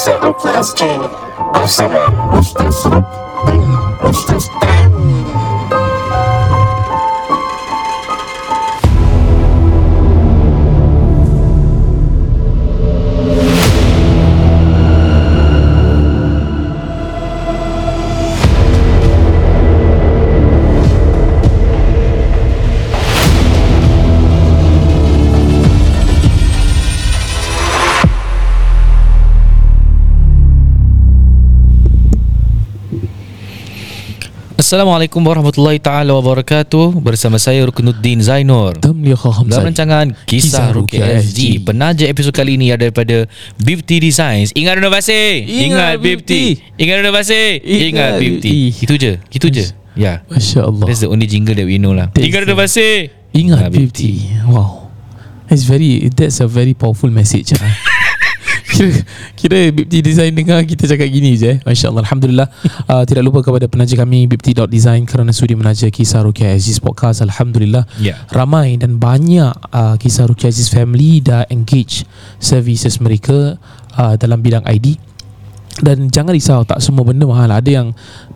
sedang mendengar kisah Rukia SG bersama Ustaz Ruk dan Assalamualaikum warahmatullahi taala wabarakatuh bersama saya Rukunuddin Zainur. Tamliah Dalam rancangan Kisah, Kisah Rukia SG. Penaja episod kali ini ada daripada Bifty Designs. Ingat renovasi. Ingat Bifty. Bifty. Ingat renovasi. Ingat Ingat Bifty. Bifty. Itu je. Itu je. Ya. Masya Allah That's the only jingle that we know lah. That's Ingat renovasi. Ingat Bifty. 50 Wow It's very That's a very powerful message ah. Kira Kira Bipti Design dengar Kita cakap gini je eh. Masya Allah Alhamdulillah uh, Tidak lupa kepada penaja kami Bipti.design Kerana sudi menaja Kisah Rukia Aziz Podcast Alhamdulillah Ya. Ramai dan banyak uh, Kisah Rukia Aziz Family Dah engage Services mereka uh, Dalam bidang ID dan jangan risau tak semua benda mahal. Ada yang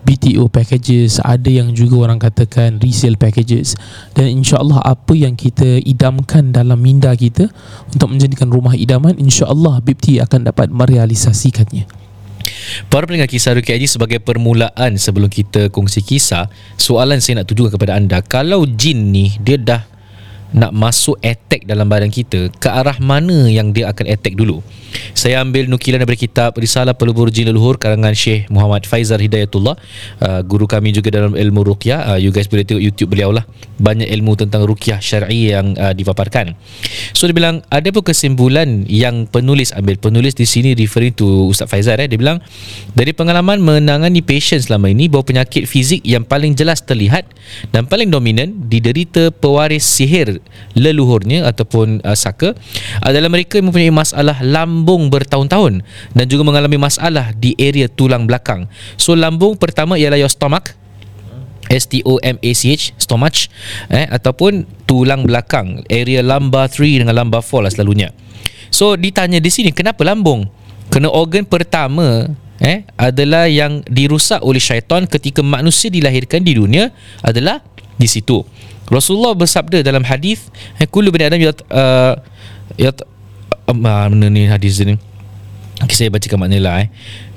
BTO packages ada yang juga orang katakan resale packages. Dan insyaallah apa yang kita idamkan dalam minda kita untuk menjadikan rumah idaman insyaallah BT akan dapat merealisasikannya. Para pendengar kisah Rukia SG sebagai permulaan sebelum kita kongsi kisah, soalan saya nak tujukan kepada anda. Kalau jin ni dia dah nak masuk attack dalam badan kita, ke arah mana yang dia akan attack dulu? Saya ambil nukilan daripada kitab Risalah Pelubur Jin Leluhur karangan Syekh Muhammad Faizal Hidayatullah, uh, guru kami juga dalam ilmu ruqyah. Uh, you guys boleh tengok YouTube beliau lah. Banyak ilmu tentang ruqyah syar'i yang uh, dipaparkan. So dia bilang ada pun kesimpulan yang penulis ambil. Penulis di sini referring to Ustaz Faizal eh. Dia bilang dari pengalaman menangani patient selama ini bahawa penyakit fizik yang paling jelas terlihat dan paling dominan diderita pewaris sihir leluhurnya ataupun uh, saka adalah mereka yang mempunyai masalah lambung bertahun-tahun dan juga mengalami masalah di area tulang belakang. So lambung pertama ialah your stomach S T O M A C H stomach eh ataupun tulang belakang area lumbar 3 dengan lumbar 4 lah selalunya. So ditanya di sini kenapa lambung? Kena organ pertama eh adalah yang dirusak oleh syaitan ketika manusia dilahirkan di dunia adalah di situ. Rasulullah bersabda dalam hadis eh kullu bani adam yat uh, yat uh, mana ni hadis ni? Okay, saya bacakan maknanya lah eh.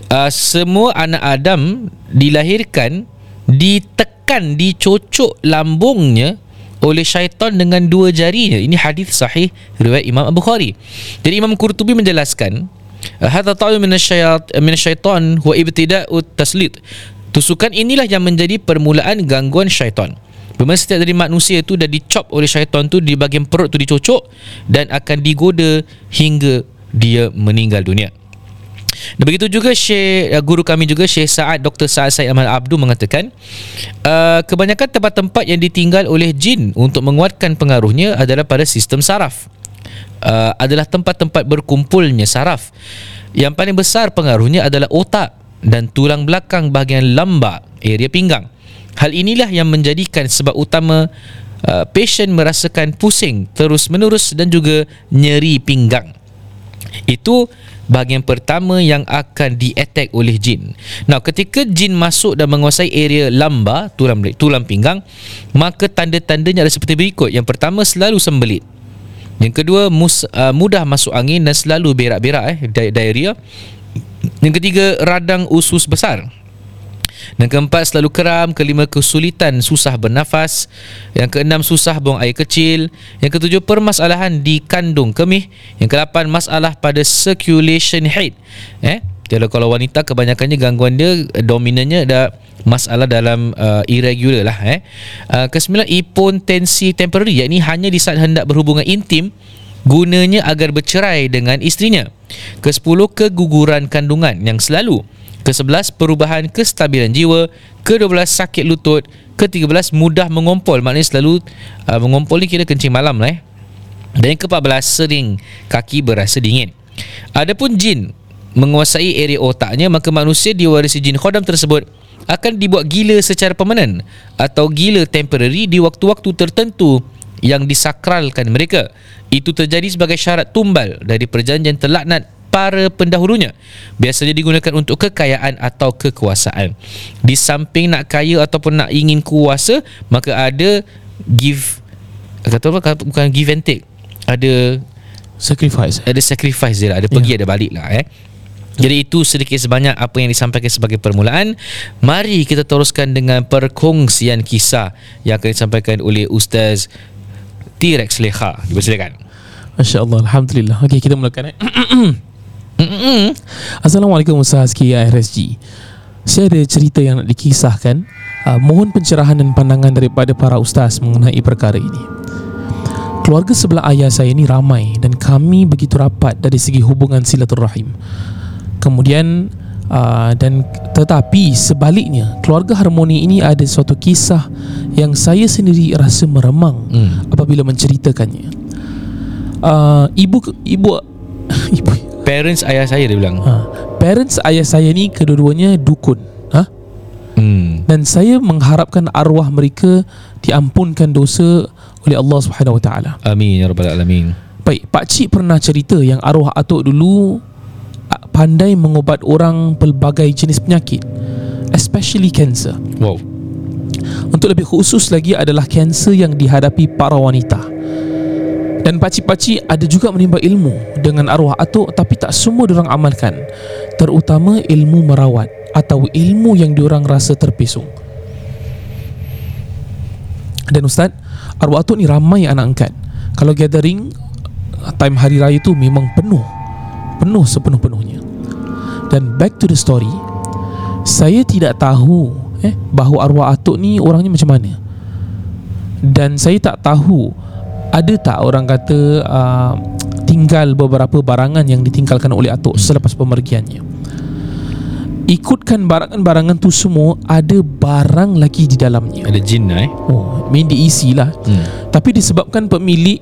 Uh, semua anak Adam dilahirkan ditekan dicocok lambungnya oleh syaitan dengan dua jarinya. Ini hadis sahih riwayat Imam Abu Bukhari. Jadi Imam Qurtubi menjelaskan hadza ta'u min asyaitan min asyaitan huwa ibtida'u taslit. Tusukan inilah yang menjadi permulaan gangguan syaitan. Bermaksud setiap dari manusia tu dah dicop oleh syaitan tu di bahagian perut tu dicocok dan akan digoda hingga dia meninggal dunia. Dan begitu juga Syekh uh, guru kami juga Syekh Saad Dr. Saad Said Ahmad Abdul mengatakan uh, kebanyakan tempat-tempat yang ditinggal oleh jin untuk menguatkan pengaruhnya adalah pada sistem saraf. Uh, adalah tempat-tempat berkumpulnya saraf. Yang paling besar pengaruhnya adalah otak dan tulang belakang bahagian lambar area pinggang. Hal inilah yang menjadikan sebab utama uh, patient merasakan pusing terus-menerus dan juga nyeri pinggang. Itu bahagian pertama yang akan di-attack oleh jin. Now, ketika jin masuk dan menguasai area lambar, tulang tulang pinggang, maka tanda-tandanya ada seperti berikut. Yang pertama, selalu sembelit. Yang kedua, mus, uh, mudah masuk angin dan selalu berak-berak eh, di- diarrhea. Yang ketiga, radang usus besar. Dan keempat selalu keram. Kelima kesulitan susah bernafas. Yang keenam susah buang air kecil. Yang ketujuh permasalahan di kandung kemih. Yang kelapan masalah pada circulation head eh? Jadi kalau wanita kebanyakannya gangguan dia eh, Dominannya ada masalah dalam uh, irregular lah eh? uh, Kesembilan impotensi temporary Iaitu hanya di saat hendak berhubungan intim Gunanya agar bercerai dengan isterinya Kesepuluh keguguran kandungan yang selalu ke-11 perubahan kestabilan jiwa, ke-12 sakit lutut, ke-13 mudah mengompol maknanya selalu uh, mengompol ni kira kencing malam lah eh. Dan yang ke-14 sering kaki berasa dingin. Adapun jin menguasai area otaknya maka manusia diwarisi jin khodam tersebut akan dibuat gila secara permanen atau gila temporary di waktu-waktu tertentu yang disakralkan mereka. Itu terjadi sebagai syarat tumbal dari perjanjian terlaknat para pendahulunya. Biasanya digunakan untuk kekayaan atau kekuasaan. Di samping nak kaya ataupun nak ingin kuasa, maka ada give kata apa bukan give and take. Ada Sacrifice. ada sacrifice dia lah, ada pergi ada balik lah eh. Jadi itu sedikit sebanyak apa yang disampaikan sebagai permulaan. Mari kita teruskan dengan perkongsian kisah yang akan disampaikan oleh Ustaz T-Rex Leha. Dipersilakan. Masya Allah Alhamdulillah Okey kita mulakan eh. Mm-mm. Assalamualaikum Ustaz KIRSG Saya ada cerita yang nak dikisahkan uh, Mohon pencerahan dan pandangan daripada para ustaz mengenai perkara ini Keluarga sebelah ayah saya ni ramai dan kami begitu rapat dari segi hubungan silaturrahim. Kemudian uh, dan tetapi sebaliknya keluarga harmoni ini ada suatu kisah yang saya sendiri rasa meremang Hmm. apabila menceritakannya. Uh, ibu ibu ibu Parents ayah saya dia bilang. ha, parents ayah saya ni kedua-duanya dukun. Ha? Hmm. Dan saya mengharapkan arwah mereka diampunkan dosa oleh Allah Subhanahu Wa Taala. Amin ya rabbal alamin. Baik, Pak Cik pernah cerita yang arwah atuk dulu pandai mengubat orang pelbagai jenis penyakit, especially cancer. Wow. Untuk lebih khusus lagi adalah kanser yang dihadapi para wanita. Dan pakcik-pakcik ada juga menimba ilmu dengan arwah atuk tapi tak semua diorang amalkan. Terutama ilmu merawat atau ilmu yang diorang rasa terpesong. Dan ustaz, arwah atuk ni ramai anak angkat. Kalau gathering time hari raya tu memang penuh. Penuh sepenuh-penuhnya. Dan back to the story, saya tidak tahu eh bahawa arwah atuk ni orangnya macam mana. Dan saya tak tahu ada tak orang kata uh, tinggal beberapa barangan yang ditinggalkan oleh atuk selepas pemergiannya. Ikutkan barangan-barangan tu semua ada barang lagi di dalamnya. Ada jin eh. Oh, main diisi lah. Hmm. Tapi disebabkan pemilik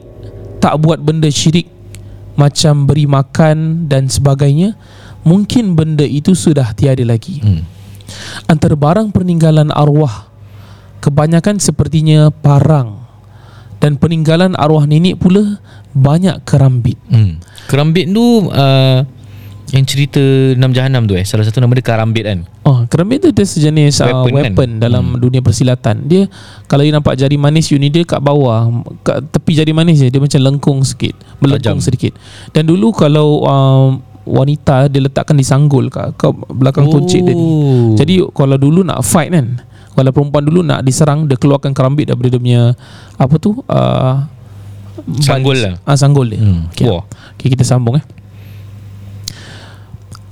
tak buat benda syirik macam beri makan dan sebagainya, mungkin benda itu sudah tiada lagi. Hmm. Antara barang peninggalan arwah kebanyakan sepertinya parang dan peninggalan arwah nenek pula banyak kerambit. Hmm. Kerambit tu uh, yang cerita Enam Jahanam tu eh. Salah satu nama dia Kerambit kan. Oh, kerambit tu dia sejenis weapon, uh, Weapon kan? dalam Hmm. dunia persilatan. Dia kalau you nampak jari manis you ni dia kat bawah, kat tepi jari manis dia dia macam lengkung sikit, melengkung Tajam. sedikit. Dan dulu kalau um, wanita dia letakkan di sanggul kat, kat belakang oh. tuncit dia ni. Jadi kalau dulu nak fight kan Kalau perempuan dulu nak diserang Dia keluarkan kerambit daripada dia punya Apa tu uh, Sanggul lah. ah, Sanggul dia Hmm. okay. Wah. okay, kita sambung eh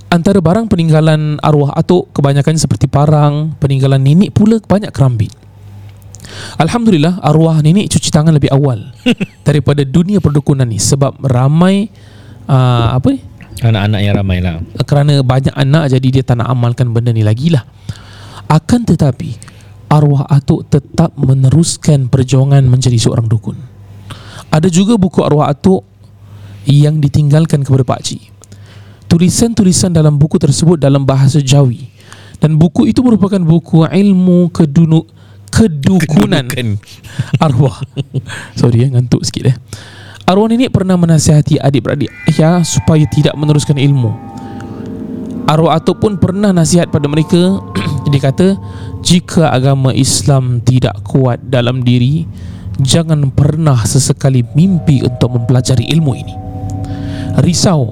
Antara barang peninggalan arwah atuk Kebanyakan seperti parang Peninggalan nenek pula banyak kerambit Alhamdulillah arwah nenek cuci tangan lebih awal Daripada dunia perdukunan ni Sebab ramai uh, Apa ni Anak-anak yang ramai lah. kerana banyak anak jadi dia tak nak amalkan benda ni lagi lah akan tetapi arwah atuk tetap meneruskan perjuangan menjadi seorang dukun. Ada juga buku arwah atuk yang ditinggalkan kepada Pak Cik. Tulisan-tulisan dalam buku tersebut dalam bahasa Jawi. Dan buku itu merupakan buku ilmu kedunu kedukunan Kedudukan. arwah. Sorry ya ngantuk sikit eh. Arwah nenek pernah menasihati adik-beradik ya supaya tidak meneruskan ilmu. Arwah atuk pun pernah nasihat pada mereka Dia kata Jika agama Islam tidak kuat dalam diri Jangan pernah sesekali mimpi untuk mempelajari ilmu ini. Risau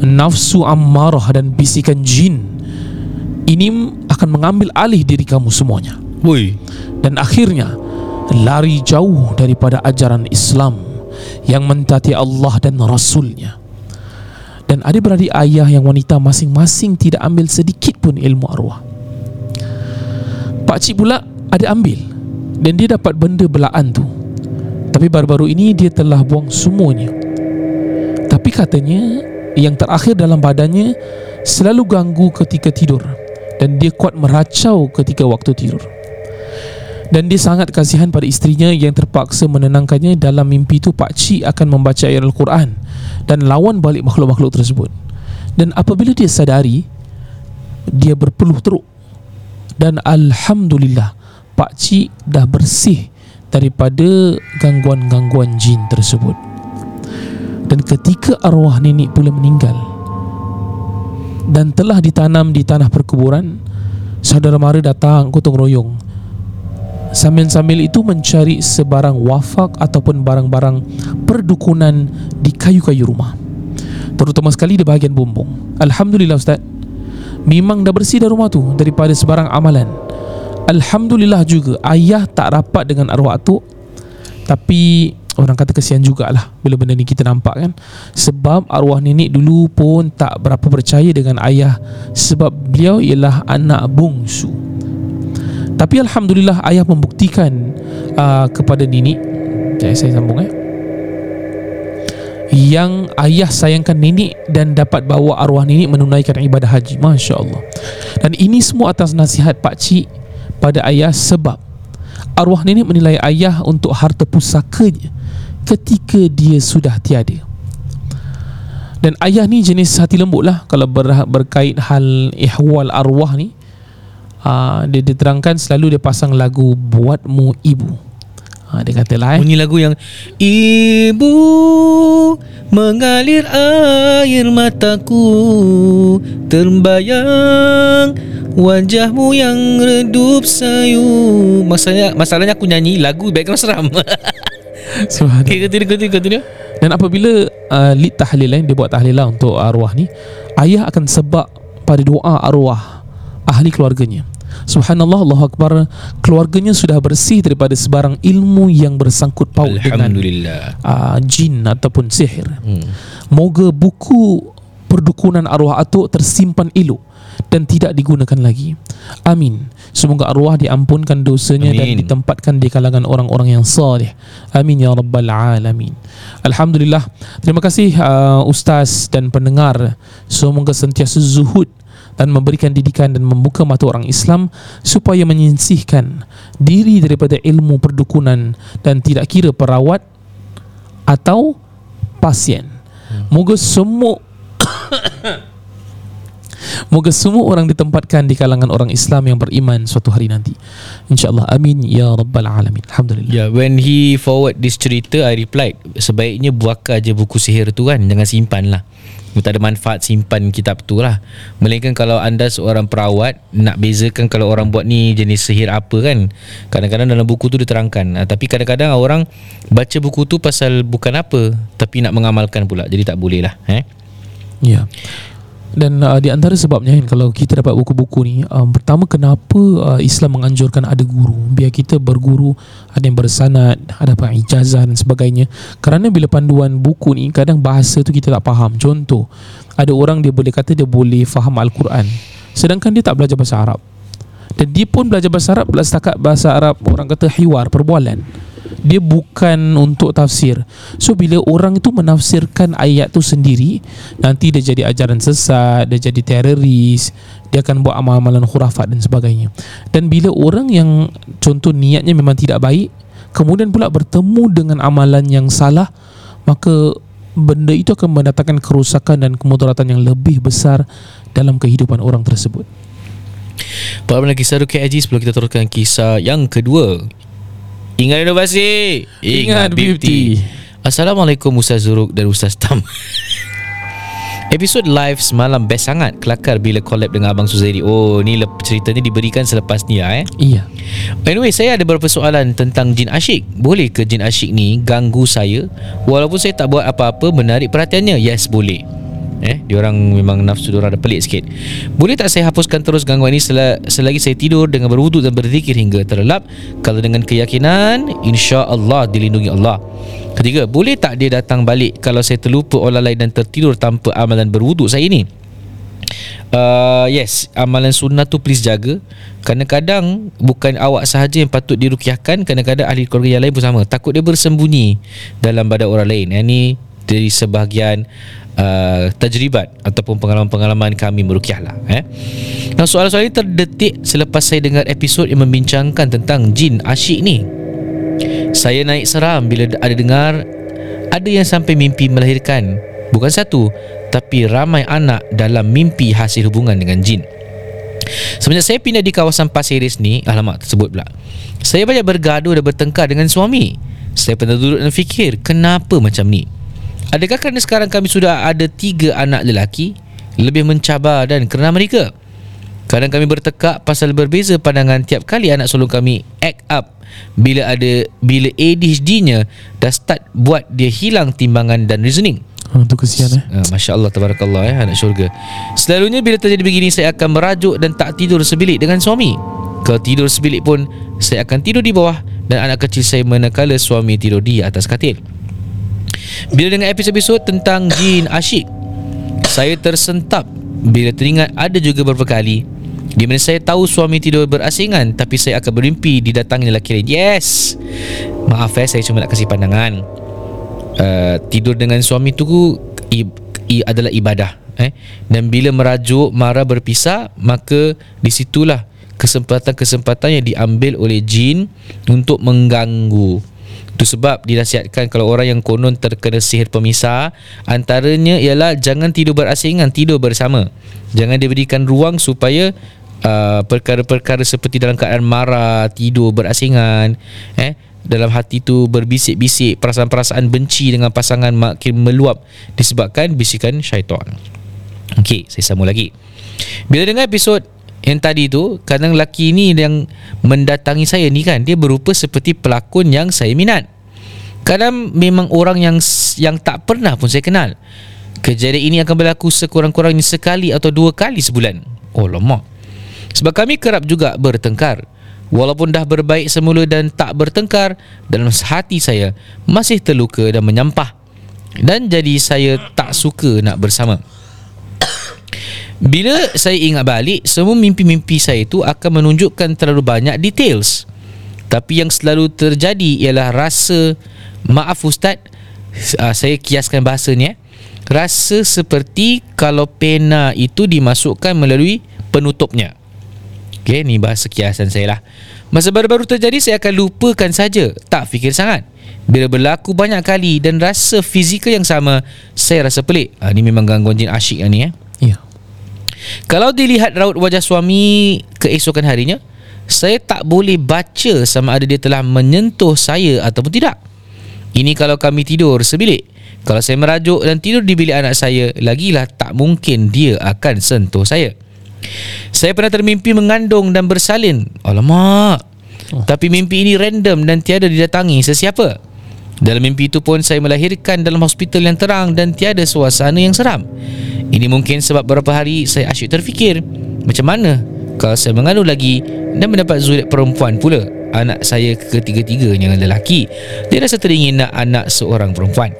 Nafsu ammarah dan bisikan jin Ini akan mengambil alih diri kamu semuanya. Woi. dan akhirnya lari jauh daripada ajaran Islam yang mentaati Allah dan Rasulnya. Dan adik-beradik ayah yang wanita masing-masing tidak ambil sedikit pun ilmu arwah Pakcik pula ada ambil. Dan dia dapat benda belaan tu. Tapi baru-baru ini dia telah buang semuanya. Tapi katanya yang terakhir dalam badannya selalu ganggu ketika tidur. Dan dia kuat meracau ketika waktu tidur. Dan dia sangat kasihan pada istrinya yang terpaksa menenangkannya dalam mimpi itu Pak Cik akan membaca ayat Al-Quran dan lawan balik makhluk-makhluk tersebut. Dan apabila dia sadari, dia berpeluh teruk. Dan Alhamdulillah, Pak Cik dah bersih daripada gangguan-gangguan jin tersebut. Dan ketika arwah nenek pula meninggal, dan telah ditanam di tanah perkuburan saudara mara datang gotong royong. Sambil-sambil itu mencari sebarang wafak ataupun barang-barang perdukunan di kayu-kayu rumah. Terutama sekali di bahagian bumbung. Alhamdulillah Ustaz memang dah bersih dah rumah tu daripada sebarang amalan. Alhamdulillah juga ayah tak rapat dengan arwah atuk. Tapi orang kata kesian jugalah bila benda ni kita nampak kan? Sebab arwah nenek dulu pun tak berapa percaya dengan ayah. Sebab beliau ialah anak bungsu. Tapi Alhamdulillah ayah membuktikan uh, kepada nenek. Sekejap saya sambung eh yang ayah sayangkan nenek dan dapat bawa arwah nenek menunaikan ibadah haji. Masya Allah dan ini semua atas nasihat Pak Cik pada ayah sebab arwah nenek menilai ayah untuk harta pusakanya ketika dia sudah tiada. Dan ayah ni jenis hati lembut lah. Kalau ber, berkait hal ihwal arwah ni uh, dia diterangkan selalu dia pasang lagu buatmu ibu uh, dia kata lah eh Bunyi lagu yang Ibu mengalir air mataku Terbayang wajahmu yang redup sayu Masalahnya, masalahnya aku nyanyi lagu background seram Subhanallah. Okay, continue, continue, continue Dan apabila uh, lead tahlil eh, dia buat tahlil lah untuk arwah ni, ayah akan sebab pada doa arwah ahli keluarganya. Subhanallah Allah Akbar Keluarganya sudah bersih daripada sebarang ilmu yang bersangkut paut dengan uh, jin ataupun sihir hmm. Moga buku perdukunan arwah atuk tersimpan elok dan tidak digunakan lagi. Amin. Semoga arwah diampunkan dosanya dan Amin. ditempatkan di kalangan orang-orang yang salih. Amin ya rabbal alamin. Alhamdulillah. Terima kasih uh, ustaz dan pendengar. Semoga sentiasa zuhud dan memberikan didikan dan membuka mata orang Islam supaya menyinsihkan diri daripada ilmu perdukunan dan tidak kira perawat atau pasien. Moga semua Moga semua orang ditempatkan di kalangan orang Islam yang beriman suatu hari nanti. InsyaAllah. Amin. Ya Rabbal Alamin. Alhamdulillah. Yeah, when he forward this cerita, I replied, sebaiknya buaka je buku sihir tu kan, jangan simpan lah. Tak ada manfaat simpan kitab tu lah. Melainkan kalau anda seorang perawat, nak bezakan kalau orang buat ni jenis sihir apa kan. Kadang-kadang dalam buku tu diterangkan. Ah, Tapi kadang-kadang orang baca buku tu pasal bukan apa, tapi nak mengamalkan pula. Jadi tak boleh lah. Eh? Ya. Dan uh, di antara sebabnya kan kalau kita dapat buku-buku ni um, pertama kenapa uh, Islam menganjurkan ada guru? Biar kita berguru ada yang bersanad ada apa ijazah dan sebagainya. Kerana bila panduan buku ni kadang bahasa tu kita tak faham. Contoh ada orang dia boleh kata dia boleh faham al-Quran sedangkan dia tak belajar bahasa Arab. Dan dia pun belajar bahasa Arab belas setakat bahasa Arab orang kata hiwar perbualan dia bukan untuk tafsir. So bila orang itu menafsirkan ayat tu sendiri nanti dia jadi ajaran sesat dia jadi teroris dia akan buat amal-amalan khurafat dan sebagainya. Dan bila orang yang contoh niatnya memang tidak baik kemudian pula bertemu dengan amalan yang salah maka benda itu akan mendatangkan kerusakan dan kemudaratan yang lebih besar dalam kehidupan orang tersebut. Abang kisah Ruki Haji sebelum kita teruskan kisah yang kedua. Ingat inovasi, Ingat beauty. Assalamualaikum Ustaz Zuruk dan Ustaz Tam. Episod live semalam best sangat. Kelakar bila collab dengan Abang Suzairi. Oh ni lep, ceritanya diberikan selepas ni lah eh. Iya. Anyway saya ada beberapa soalan tentang jin asyik. Boleh ke jin asyik ni ganggu saya? Walaupun saya tak buat apa-apa menarik perhatiannya. Yes boleh Eh, diorang memang nafsu diorang ada pelik sikit. Boleh tak saya hapuskan terus gangguan ini sel- Selagi saya tidur dengan berwuduk dan berzikir hingga terlelap? Kalau dengan keyakinan Insya Allah dilindungi Allah. Ketiga, boleh tak dia datang balik Kalau saya terlupa olalai dan tertidur Tanpa amalan berwuduk saya ini? Uh, yes, amalan sunnah tu please jaga. Kadang-kadang bukan awak sahaja yang patut dirukiahkan Kadang-kadang ahli keluarga yang lain pun sama. Takut dia bersembunyi dalam badan orang lain. Yang ni dari sebahagian uh, tajribat Ataupun pengalaman-pengalaman kami merukiah lah eh? Nah soalan-soalan ini terdetik selepas saya dengar episod yang membincangkan tentang jin asyik ni. Saya naik seram bila ada dengar Ada yang sampai mimpi melahirkan. Bukan satu Tapi ramai anak dalam mimpi hasil hubungan dengan jin. Semenjak saya pindah di kawasan Pasir Ris ni Alamak tersebut pula. Saya banyak bergaduh dan bertengkar dengan suami. Saya pernah duduk dan fikir Kenapa macam ni Adakah kerana sekarang kami sudah ada tiga anak lelaki lebih mencabar dan kerana mereka. Kadang kami bertekak pasal berbeza pandangan tiap kali anak sulung kami act up bila ada bila ADHD-nya dah start buat dia hilang timbangan dan reasoning. Ha, tu kesian eh. Uh, Masya Allah Tabarakallah ya Anak syurga Selalunya bila terjadi begini Saya akan merajuk Dan tak tidur sebilik dengan suami Kalau tidur sebilik pun Saya akan tidur di bawah Dan anak kecil saya Manakala suami tidur di atas katil Bila dengar episod-episod Tentang jin asyik Saya tersentap. Bila teringat Ada juga beberapa kali di mana saya tahu suami tidur berasingan Tapi saya akan bermimpi Didatangi lelaki lain. Yes! Maaf eh Saya cuma nak kasih pandangan. Uh, tidur dengan suami tu i, i, adalah ibadah eh. Dan bila merajuk marah berpisah maka disitulah kesempatan-kesempatan yang diambil oleh jin untuk mengganggu itu sebab dinasihatkan kalau orang yang konon terkena sihir pemisah antaranya ialah jangan tidur berasingan tidur bersama jangan diberikan ruang supaya uh, perkara-perkara seperti dalam keadaan marah tidur berasingan eh dalam hati tu berbisik-bisik perasaan-perasaan benci dengan pasangan makin meluap disebabkan bisikan syaitan. Okey, saya sambung lagi. Bila dengar episod yang tadi tu, kadang lelaki ni yang mendatangi saya ni kan, dia berupa seperti pelakon yang saya minat. Kadang memang orang yang yang tak pernah pun saya kenal. Kejadian ini akan berlaku sekurang-kurangnya sekali atau dua kali sebulan. Oh lama. Sebab kami kerap juga bertengkar. Walaupun dah berbaik semula dan tak bertengkar Dalam hati saya masih terluka dan menyampah Dan jadi saya tak suka nak bersama Bila saya ingat balik Semua mimpi-mimpi saya itu akan menunjukkan terlalu banyak details Tapi yang selalu terjadi ialah rasa Maaf Ustaz uh, Saya kiaskan bahasa ni eh Rasa seperti kalau pena itu dimasukkan melalui penutupnya Okey, ni bahasa kiasan saya lah. Masa baru-baru terjadi saya akan lupakan saja, tak fikir sangat. Bila berlaku banyak kali dan rasa fizikal yang sama, saya rasa pelik. Ha, ni memang gangguan jin asyik ni eh. Kalau dilihat raut wajah suami keesokan harinya, saya tak boleh baca sama ada dia telah menyentuh saya ataupun tidak. Ini kalau kami tidur sebilik. Kalau saya merajuk dan tidur di bilik anak saya, lagilah tak mungkin dia akan sentuh saya. Saya pernah termimpi mengandung dan bersalin. Alamak. Oh. Tapi mimpi ini random dan tiada didatangi sesiapa. Dalam mimpi itu pun saya melahirkan dalam hospital yang terang dan tiada suasana yang seram. Ini mungkin sebab beberapa hari saya asyik terfikir macam mana kalau saya mengandung lagi dan mendapat zuriat perempuan pula. Anak saya ketiga-tiganya lelaki. Dia rasa teringin nak anak seorang perempuan.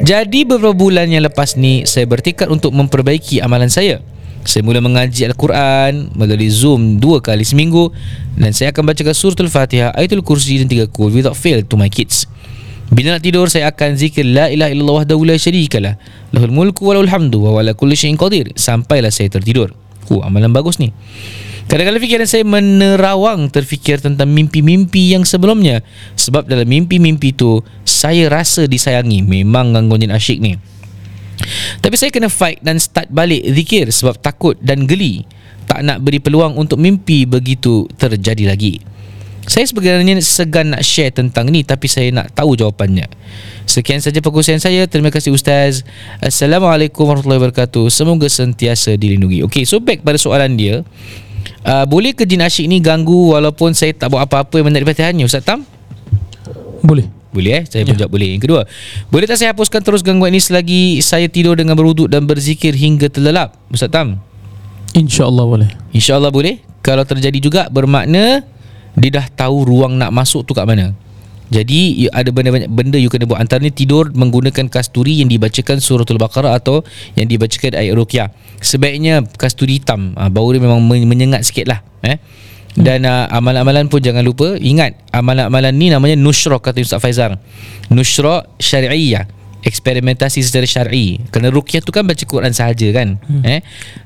Jadi beberapa bulan yang lepas ni saya bertekad untuk memperbaiki amalan saya. Saya mula mengaji Al-Quran melalui Zoom dua kali seminggu dan saya akan bacakan surah Al-Fatihah, ayatul kursi dan tiga kul without fail to my kids. Bila nak tidur saya akan zikir la ilaha illallah wahdahu la syarikalah lahul mulku wa lahul hamdu wa ala kulli syai'in qadir sampailah saya tertidur. Oh, amalan bagus ni. Kadang-kadang fikiran saya menerawang terfikir tentang mimpi-mimpi yang sebelumnya sebab dalam mimpi-mimpi itu saya rasa disayangi. Memang gangguan asyik ni. Tapi saya kena fight dan start balik zikir sebab takut dan geli. Tak nak beri peluang untuk mimpi begitu terjadi lagi. Saya sebenarnya segan nak share tentang ni tapi saya nak tahu jawapannya. Sekian saja perkongsian saya. Terima kasih Ustaz. Assalamualaikum warahmatullahi wabarakatuh. Semoga sentiasa dilindungi. Okey, so back pada soalan dia. Uh, boleh ke jin asyik ni ganggu walaupun saya tak buat apa-apa yang menarik perhatiannya Ustaz Tam? Boleh. Boleh eh Saya pun Ya. jawab boleh Yang kedua Boleh tak saya hapuskan terus gangguan ini Selagi saya tidur dengan berwuduk Dan berzikir hingga terlelap Ustaz Tam InsyaAllah boleh. InsyaAllah boleh Kalau terjadi juga Bermakna Dia dah tahu ruang nak masuk tu kat mana. Jadi ada benda-banyak benda you kena buat. Antaranya tidur menggunakan kasturi yang dibacakan suratul Baqarah Atau yang dibacakan ayat Ruqyah. Sebaiknya kasturi hitam. Ha, Bau dia memang men- menyengat sikit lah eh? Dan uh, amalan-amalan pun jangan lupa. Ingat amalan-amalan ni namanya Nushrah kata Ustaz Faizal. Nushrah syari'iyah eksperimentasi secara syar'i. Kerana ruqyah tu kan baca Quran sahaja kan. Hmm. eh?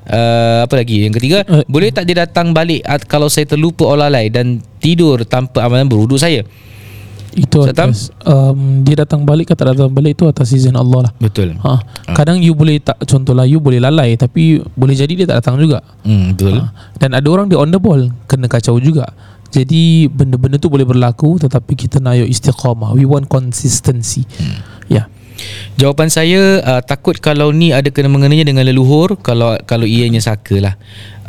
Uh, apa lagi? Yang ketiga Uh, boleh tak dia datang balik at, kalau saya terlupa olalai dan tidur tanpa amalan berwuduk saya? Itu Ustaz Tam? atas um, Dia datang balik atau tak datang balik Itu atas izin Allah lah. Betul. Ha. Kadang you boleh tak Contohlah you boleh lalai Tapi boleh jadi dia tak datang juga. Hmm, betul. Ha. Dan ada orang dia on the ball Kena kacau juga. Jadi benda-benda tu boleh berlaku Tetapi kita nak ayo istiqamah. We want consistency. Hmm. Ya. yeah. Jawapan saya uh, takut kalau ni ada kena mengenanya dengan leluhur kalau kalau ianya saka lah.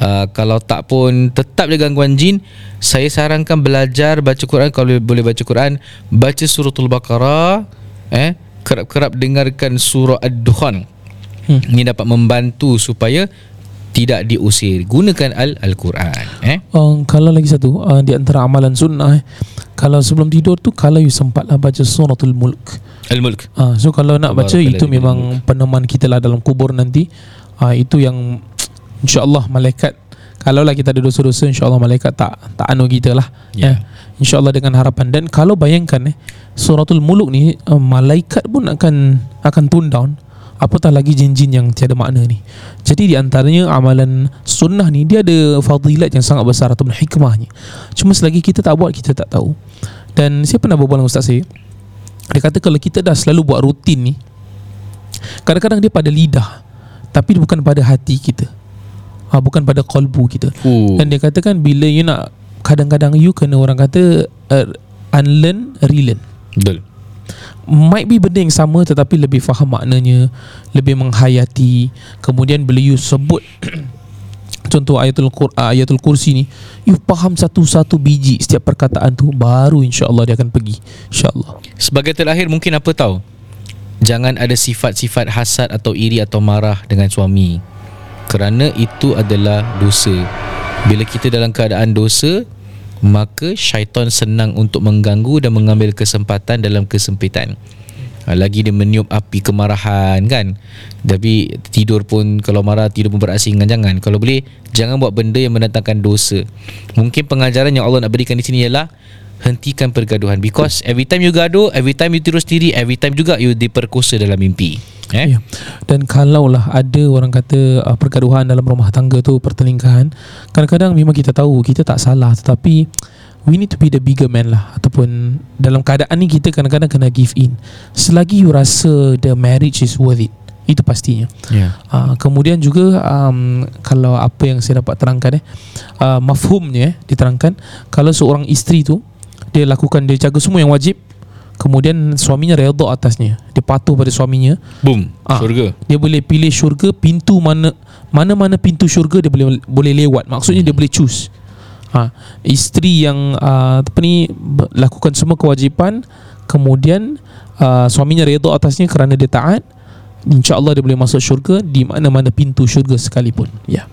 Uh, kalau tak pun tetap ada gangguan jin, saya sarankan belajar baca Quran kalau boleh baca Quran, baca suratul Baqarah, eh kerap-kerap dengarkan surah Ad-Dukhan. Hmm. Ini dapat membantu supaya tidak diusir. Gunakan al Al-Quran, eh. Uh, kalau lagi satu uh, di antara amalan sunnah eh, kalau sebelum tidur tu kalau you sempatlah baca suratul mulk. Al-Mulk. Uh, so kalau nak baca Tabarakallah itu memang peneman kita lah dalam kubur nanti. Uh, itu yang insyaallah malaikat kalau lah kita ada dosa-dosa insyaallah malaikat tak tak anu kita lah. Ya. Yeah. Insyaallah dengan harapan dan kalau bayangkan eh suratul muluk ni uh, malaikat pun akan akan tune down apatah lagi jin-jin yang tiada makna ni. Jadi di antaranya amalan sunnah ni dia ada fadilat yang sangat besar ataupun hikmahnya. Cuma selagi kita tak buat kita tak tahu. Dan saya pernah berbual dengan ustaz saya. Dia kata kalau kita dah selalu buat rutin ni kadang-kadang dia pada lidah tapi bukan pada hati kita. Ha, bukan pada kalbu kita. Uh. Dan dia katakan bila you nak kadang-kadang you kena orang kata uh, unlearn relearn Betul. might be benda yang sama tetapi lebih faham maknanya lebih menghayati kemudian bila you sebut contoh ayatul ah, ayatul kursi ni you faham satu-satu biji setiap perkataan tu baru insya-Allah dia akan pergi insya-Allah Sebagai terakhir mungkin apa tahu? Jangan ada sifat-sifat hasad atau iri atau marah dengan suami. Kerana itu adalah dosa. Bila kita dalam keadaan dosa, maka syaitan senang untuk mengganggu dan mengambil kesempatan dalam kesempitan. Ha, Lagi dia meniup api kemarahan kan? Tapi tidur pun Kalau marah tidur pun berasingan Jangan. Kalau boleh Jangan buat benda yang mendatangkan dosa. Mungkin pengajaran yang Allah nak berikan di sini ialah Hentikan pergaduhan Because every time you gaduh Every time you tidur sendiri Every time juga you diperkosa dalam mimpi eh? Ya. Dan kalaulah ada orang kata uh, pergaduhan dalam rumah tangga tu pertelingkahan, kadang-kadang memang kita tahu kita tak salah tetapi we need to be the bigger man lah ataupun dalam keadaan ni kita kadang-kadang kena give in. Selagi you rasa the marriage is worth it. Itu pastinya. Yeah. Uh, kemudian juga um, kalau apa yang saya dapat terangkan eh uh, mafhumnya eh, diterangkan kalau seorang isteri tu dia lakukan dia jaga semua yang wajib. Kemudian suaminya redha atasnya. Dia patuh pada suaminya. Boom Ah. Surga dia boleh pilih syurga pintu mana mana-mana pintu syurga dia boleh boleh lewat. Maksudnya dia boleh choose. Ha isteri yang uh, apa ni lakukan semua kewajipan kemudian uh, suaminya redha atasnya kerana dia taat insyaallah dia boleh masuk syurga di mana-mana pintu syurga sekalipun. Ya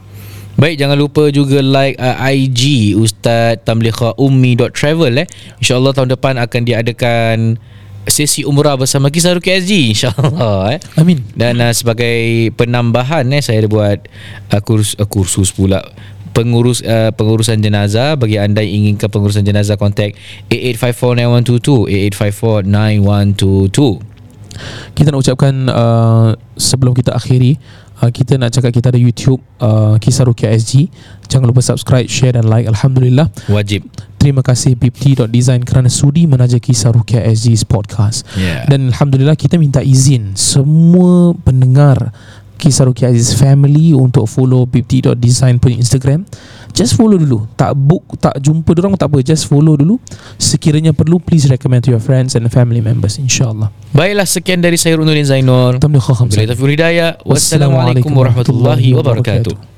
Baik jangan lupa juga like uh, IG Ustaz Tamliha Ummi.travel eh. InsyaAllah tahun depan akan diadakan sesi umrah bersama Kisah Ruki SG insyaAllah eh. amin Dan uh, sebagai penambahan eh saya ada buat uh, kurs, uh, kursus pula pengurus uh, pengurusan jenazah bagi anda yang inginkan pengurusan jenazah kontak 88549122 88549122 kita nak ucapkan uh, sebelum kita akhiri uh, kita nak cakap kita ada YouTube uh, Kisah Rukia SG jangan lupa subscribe share dan like Alhamdulillah wajib Terima kasih Bipti.design kerana sudi menaja kisah Rukia SG's podcast. Yeah. Dan Alhamdulillah kita minta izin semua pendengar kisah Rukia Aziz family untuk follow Bipti.design punya Instagram. Just follow dulu. Tak book, tak jumpa orang tak apa. Just follow dulu. Sekiranya perlu, please recommend to your friends and family members. InsyaAllah. Baiklah sekian dari saya Nurin Zainur. Bila hidayah Wassalamualaikum warahmatullahi wabarakatuh